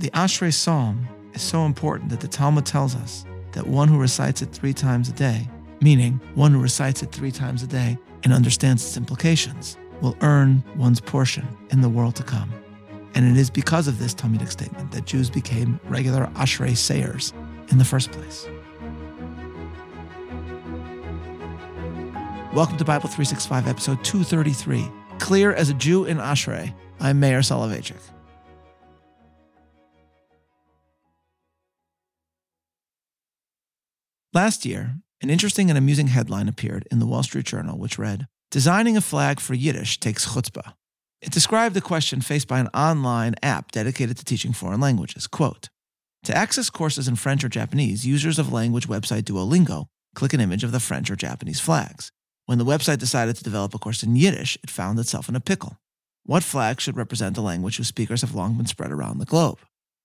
The Ashrei Psalm is so important that the Talmud tells us that one who recites it three times a day, meaning one who recites it three times a day and understands its implications, will earn one's portion in the world to come. And it is because of this Talmudic statement that Jews became regular Ashrei sayers in the first place. Welcome to Bible 365, episode 233. Clear as a Jew in Ashrei. I'm Meir Soloveichik. Last year, an interesting and amusing headline appeared in the Wall Street Journal, which read Designing a flag for Yiddish takes chutzpah. It described the question faced by an online app dedicated to teaching foreign languages. Quote To access courses in French or Japanese, users of language website Duolingo click an image of the French or Japanese flags. When the website decided to develop a course in Yiddish, it found itself in a pickle. What flag should represent a language whose speakers have long been spread around the globe?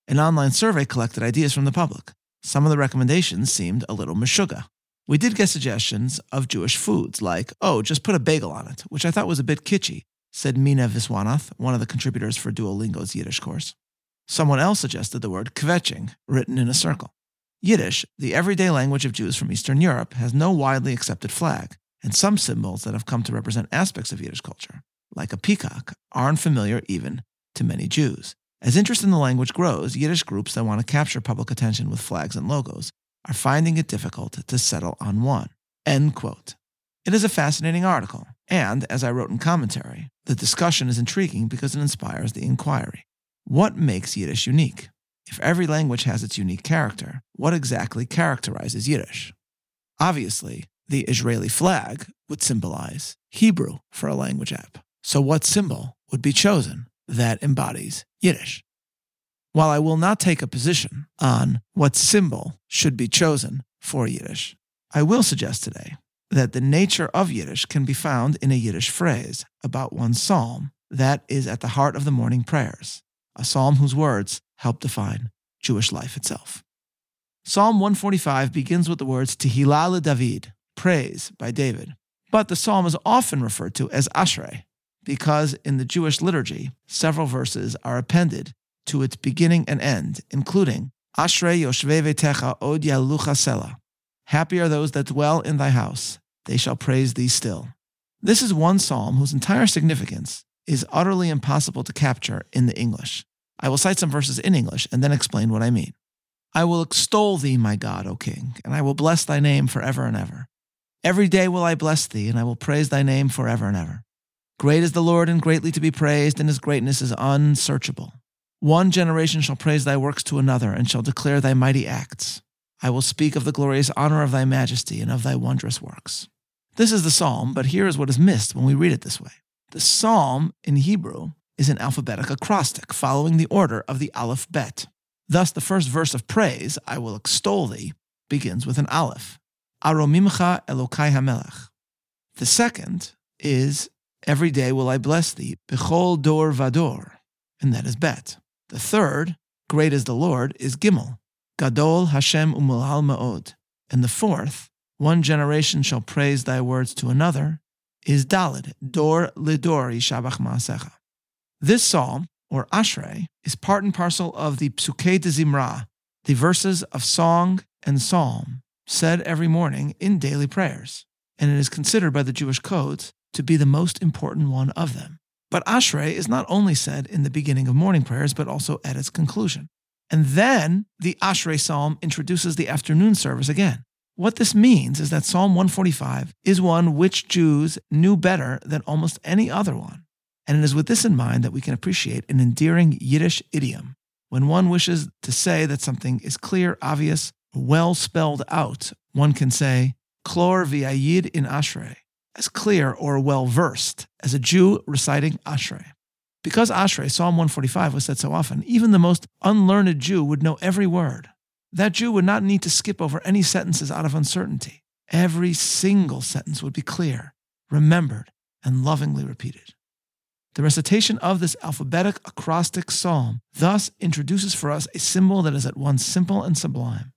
An online survey collected ideas from the public. Some of the recommendations seemed a little meshuggah. We did get suggestions of Jewish foods, like, oh, just put a bagel on it, which I thought was a bit kitschy, said Mina Viswanath, one of the contributors for Duolingo's Yiddish course. Someone else suggested the word kvetching, written in a circle. Yiddish, the everyday language of Jews from Eastern Europe, has no widely accepted flag, and some symbols that have come to represent aspects of Yiddish culture, like a peacock, aren't familiar even to many Jews. As interest in the language grows, Yiddish groups that want to capture public attention with flags and logos are finding it difficult to settle on one. End quote. It is a fascinating article, and as I wrote in commentary, the discussion is intriguing because it inspires the inquiry. What makes Yiddish unique? If every language has its unique character, what exactly characterizes Yiddish? Obviously, the Israeli flag would symbolize Hebrew for a language app. So, what symbol would be chosen that embodies Yiddish. While I will not take a position on what symbol should be chosen for Yiddish, I will suggest today that the nature of Yiddish can be found in a Yiddish phrase about one psalm that is at the heart of the morning prayers, a psalm whose words help define Jewish life itself. Psalm 145 begins with the words Tehillah David, praise by David, but the psalm is often referred to as Ashrei, because in the Jewish liturgy, several verses are appended to its beginning and end, including Ashrei Yoshvei Vetecha Od Yalucha Sela. Happy are those that dwell in thy house; they shall praise thee still. This is one psalm whose entire significance is utterly impossible to capture in the English. I will cite some verses in English and then explain what I mean. I will extol thee, my God, O King, and I will bless thy name forever and ever. Every day will I bless thee, and I will praise thy name forever and ever. Great is the Lord and greatly to be praised, and his greatness is unsearchable. One generation shall praise thy works to another, and shall declare thy mighty acts. I will speak of the glorious honor of thy majesty and of thy wondrous works. This is the psalm, but here is what is missed when we read it this way. The psalm in Hebrew is an alphabetic acrostic following the order of the Aleph Bet. Thus, the first verse of praise, I will extol thee, begins with an Aleph, Aromimcha Elokai Hamelech. The second is Every day will I bless thee, Bechol Dor Vador, and that is Bet. The third, Great is the Lord, is Gimel, Gadol Hashem Umulal Ma'od. And the fourth, One generation shall praise thy words to another, is Dalid, Dor Lidor Yishabach Ma'asecha. This psalm, or Ashrei, is part and parcel of the Psukei de Zimra, the verses of song and psalm said every morning in daily prayers, and it is considered by the Jewish codes to be the most important one of them. But Ashrei is not only said in the beginning of morning prayers, but also at its conclusion. And then the Ashrei psalm introduces the afternoon service again. What this means is that Psalm 145 is one which Jews knew better than almost any other one. And it is with this in mind that we can appreciate an endearing Yiddish idiom. When one wishes to say that something is clear, obvious, well spelled out, one can say, Klor v'ayid in Ashrei as clear or well versed as a Jew reciting Ashrei. Because Ashrei, Psalm 145, was said so often, even the most unlearned Jew would know every word. That Jew would not need to skip over any sentences out of uncertainty. Every single sentence would be clear, remembered, and lovingly repeated. The recitation of this alphabetic acrostic psalm thus introduces for us a symbol that is at once simple and sublime.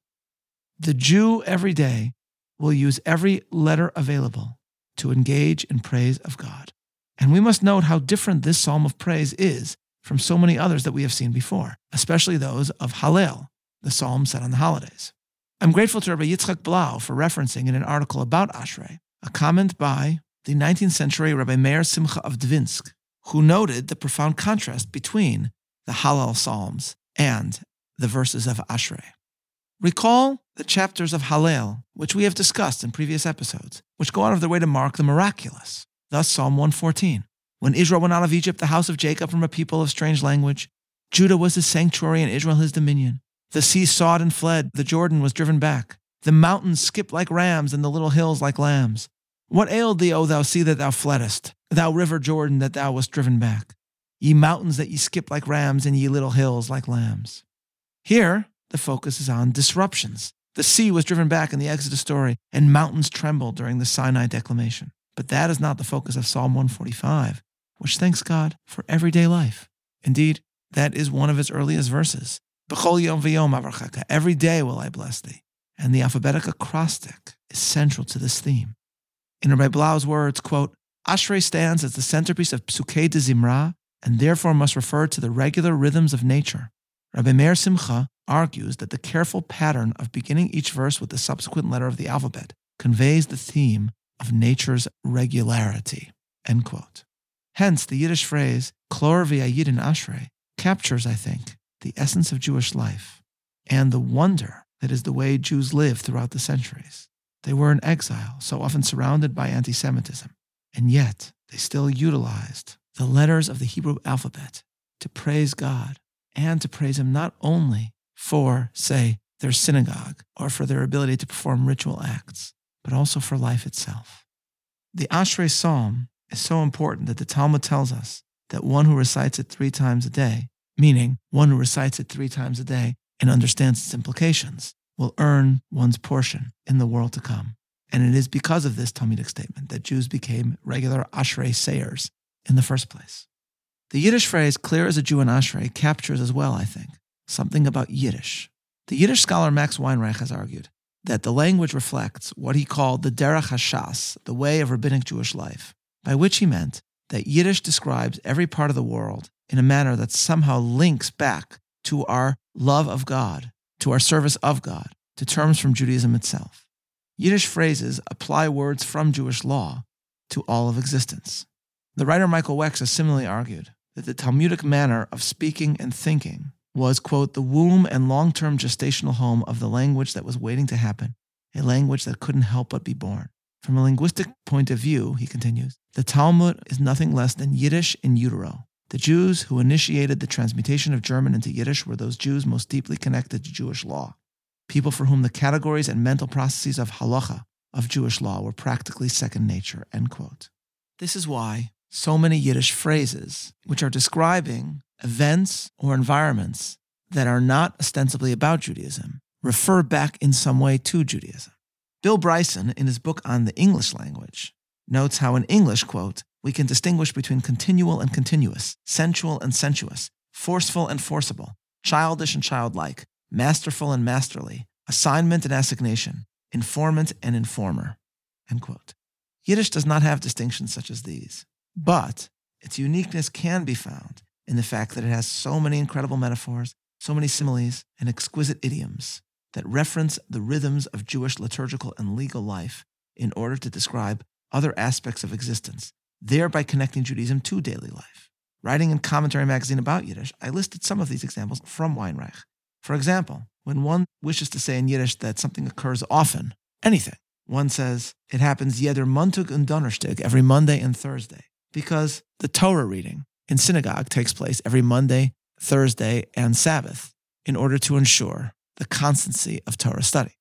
The Jew every day will use every letter available to engage in praise of God. And we must note how different this psalm of praise is from so many others that we have seen before, especially those of Hallel, the psalm said on the holidays. I'm grateful to Rabbi Yitzchak Blau for referencing in an article about Ashrei a comment by the 19th century Rabbi Meir Simcha of Dvinsk, who noted the profound contrast between the Hallel Psalms and the verses of Ashrei. Recall the chapters of Hallel, which we have discussed in previous episodes, which go out of their way to mark the miraculous. Thus, Psalm 114. When Israel went out of Egypt, the house of Jacob from a people of strange language, Judah was his sanctuary and Israel his dominion. The sea sawed and fled, the Jordan was driven back. The mountains skipped like rams, and the little hills like lambs. What ailed thee, O thou sea, that thou fleddest, thou river Jordan, that thou wast driven back? Ye mountains that ye skipped like rams, and ye little hills like lambs. Here, the focus is on disruptions. The sea was driven back in the Exodus story, and mountains trembled during the Sinai declamation. But that is not the focus of Psalm 145, which thanks God for everyday life. Indeed, that is one of its earliest verses. Every day will I bless thee. And the alphabetic acrostic is central to this theme. In Rabbi Blau's words, quote, Ashrei stands as the centerpiece of Psukei de Zimra and therefore must refer to the regular rhythms of nature. Rabbi Meir Simcha argues that the careful pattern of beginning each verse with the subsequent letter of the alphabet conveys the theme of nature's regularity. End quote. Hence, the Yiddish phrase, Klor v'ayidin ashrei, captures, I think, the essence of Jewish life and the wonder that is the way Jews lived throughout the centuries. They were in exile, so often surrounded by anti Semitism, and yet they still utilized the letters of the Hebrew alphabet to praise God and to praise Him not only for, say, their synagogue or for their ability to perform ritual acts, but also for life itself. The Ashrei Psalm is so important that the Talmud tells us that one who recites it three times a day, meaning one who recites it three times a day and understands its implications, will earn one's portion in the world to come. And it is because of this Talmudic statement that Jews became regular Ashrei sayers in the first place. The Yiddish phrase, clear as a Jew in Ashrei, captures as well, I think, something about Yiddish. The Yiddish scholar Max Weinreich has argued that the language reflects what he called the derech hashas, the way of rabbinic Jewish life, by which he meant that Yiddish describes every part of the world in a manner that somehow links back to our love of God, to our service of God, to terms from Judaism itself. Yiddish phrases apply words from Jewish law to all of existence. The writer Michael Wex has similarly argued that the Talmudic manner of speaking and thinking was, quote, the womb and long term gestational home of the language that was waiting to happen, a language that couldn't help but be born. From a linguistic point of view, he continues, the Talmud is nothing less than Yiddish in utero. The Jews who initiated the transmutation of German into Yiddish were those Jews most deeply connected to Jewish law, people for whom the categories and mental processes of halacha, of Jewish law, were practically second nature. End quote. This is why so many Yiddish phrases, which are describing events or environments that are not ostensibly about Judaism, refer back in some way to Judaism. Bill Bryson, in his book on the English language, notes how in English, quote, we can distinguish between continual and continuous, sensual and sensuous, forceful and forcible, childish and childlike, masterful and masterly, assignment and assignation, informant and informer. End quote. Yiddish does not have distinctions such as these, but its uniqueness can be found in the fact that it has so many incredible metaphors, so many similes, and exquisite idioms that reference the rhythms of Jewish liturgical and legal life in order to describe other aspects of existence, thereby connecting Judaism to daily life. Writing in Commentary Magazine about Yiddish, I listed some of these examples from Weinreich. For example, when one wishes to say in Yiddish that something occurs often, anything, one says it happens jeder Montag und Donnerstag, every Monday and Thursday, because the Torah reading in synagogue takes place every Monday, Thursday, and Sabbath in order to ensure the constancy of Torah study.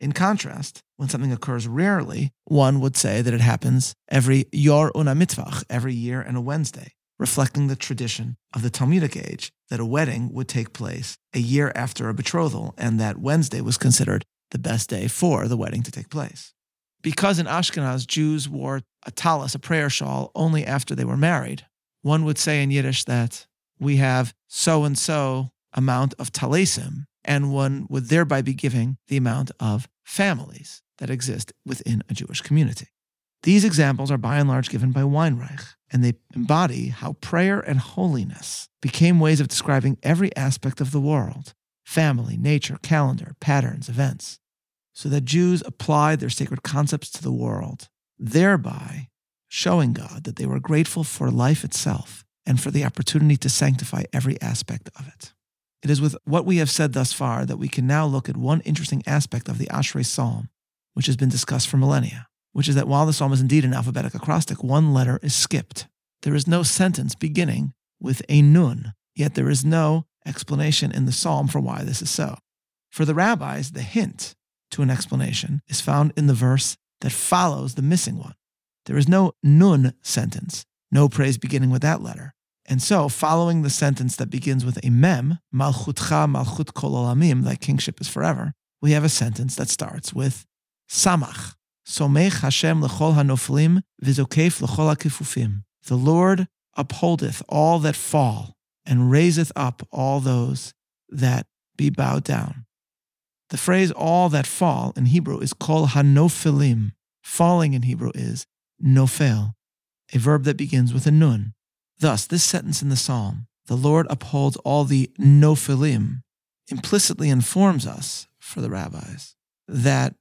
In contrast, when something occurs rarely, one would say that it happens every Yor una mitvach, every year and a Wednesday, reflecting the tradition of the Talmudic age that a wedding would take place a year after a betrothal and that Wednesday was considered the best day for the wedding to take place. Because in Ashkenaz, Jews wore a talis, a prayer shawl, only after they were married, one would say in Yiddish that we have so and so amount of talesim and one would thereby be giving the amount of families that exist within a Jewish community. These examples are by and large given by Weinreich, and they embody how prayer and holiness became ways of describing every aspect of the world family, nature, calendar, patterns, events so that Jews applied their sacred concepts to the world, thereby showing God that they were grateful for life itself and for the opportunity to sanctify every aspect of it. It is with what we have said thus far that we can now look at one interesting aspect of the Ashrei Psalm, which has been discussed for millennia, which is that while the psalm is indeed an alphabetic acrostic, one letter is skipped. There is no sentence beginning with a nun, yet there is no explanation in the psalm for why this is so. For the rabbis, the hint to an explanation is found in the verse that follows the missing one. There is no nun sentence, no praise beginning with that letter. And so, following the sentence that begins with a mem, malchutcha malchut kol olamim, thy kingship is forever, we have a sentence that starts with samach, somech Hashem lechol hanoflim, vizokef lechol hakifufim. The Lord upholdeth all that fall, and raiseth up all those that be bowed down. The phrase all that fall in Hebrew is kol hanophilim. Falling in Hebrew is nofel, a verb that begins with a nun. Thus, this sentence in the psalm, the Lord upholds all the nophilim, implicitly informs us, for the rabbis, that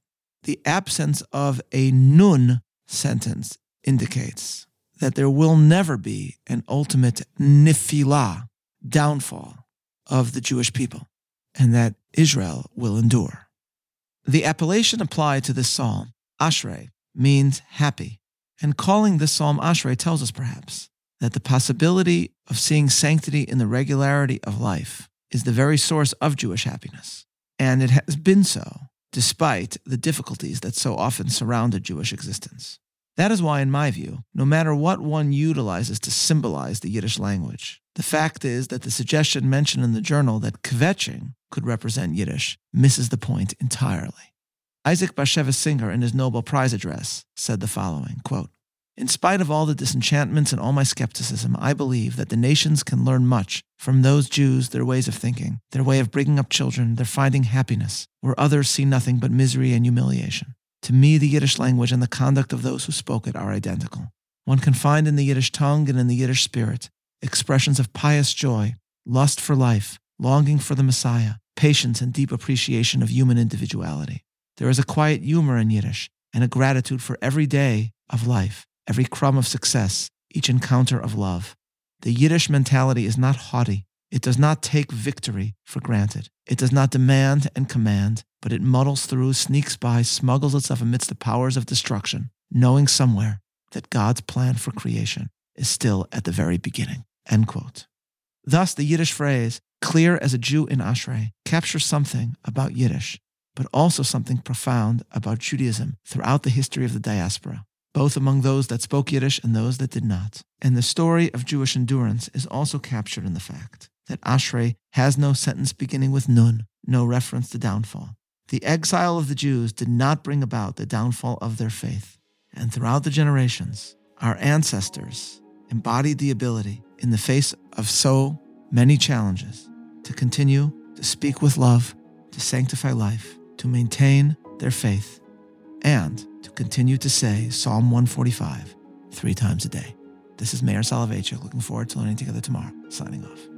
the absence of a nun sentence indicates that there will never be an ultimate nifilah, downfall of the Jewish people and that Israel will endure. The appellation applied to this psalm, Ashrei, means happy, and calling this psalm Ashrei tells us perhaps that the possibility of seeing sanctity in the regularity of life is the very source of Jewish happiness, and it has been so despite the difficulties that so often surround a Jewish existence. That is why, in my view, no matter what one utilizes to symbolize the Yiddish language, the fact is that the suggestion mentioned in the journal that kvetching could represent Yiddish misses the point entirely. Isaac Bashevis Singer, in his Nobel Prize address, said the following quote, In spite of all the disenchantments and all my skepticism, I believe that the nations can learn much from those Jews, their ways of thinking, their way of bringing up children, their finding happiness, where others see nothing but misery and humiliation. To me, the Yiddish language and the conduct of those who spoke it are identical. One can find in the Yiddish tongue and in the Yiddish spirit expressions of pious joy, lust for life, longing for the Messiah, patience, and deep appreciation of human individuality. There is a quiet humor in Yiddish and a gratitude for every day of life, every crumb of success, each encounter of love. The Yiddish mentality is not haughty. It does not take victory for granted. It does not demand and command, but it muddles through, sneaks by, smuggles itself amidst the powers of destruction, knowing somewhere that God's plan for creation is still at the very beginning. End quote. Thus, the Yiddish phrase, clear as a Jew in Ashrei, captures something about Yiddish, but also something profound about Judaism throughout the history of the diaspora, both among those that spoke Yiddish and those that did not. And the story of Jewish endurance is also captured in the fact that Ashrei has no sentence beginning with Nun, no reference to downfall. The exile of the Jews did not bring about the downfall of their faith. And throughout the generations, our ancestors embodied the ability, in the face of so many challenges, to continue to speak with love, to sanctify life, to maintain their faith, and to continue to say Psalm 145 three times a day. This is Meir Soloveichik, looking forward to learning together tomorrow. Signing off.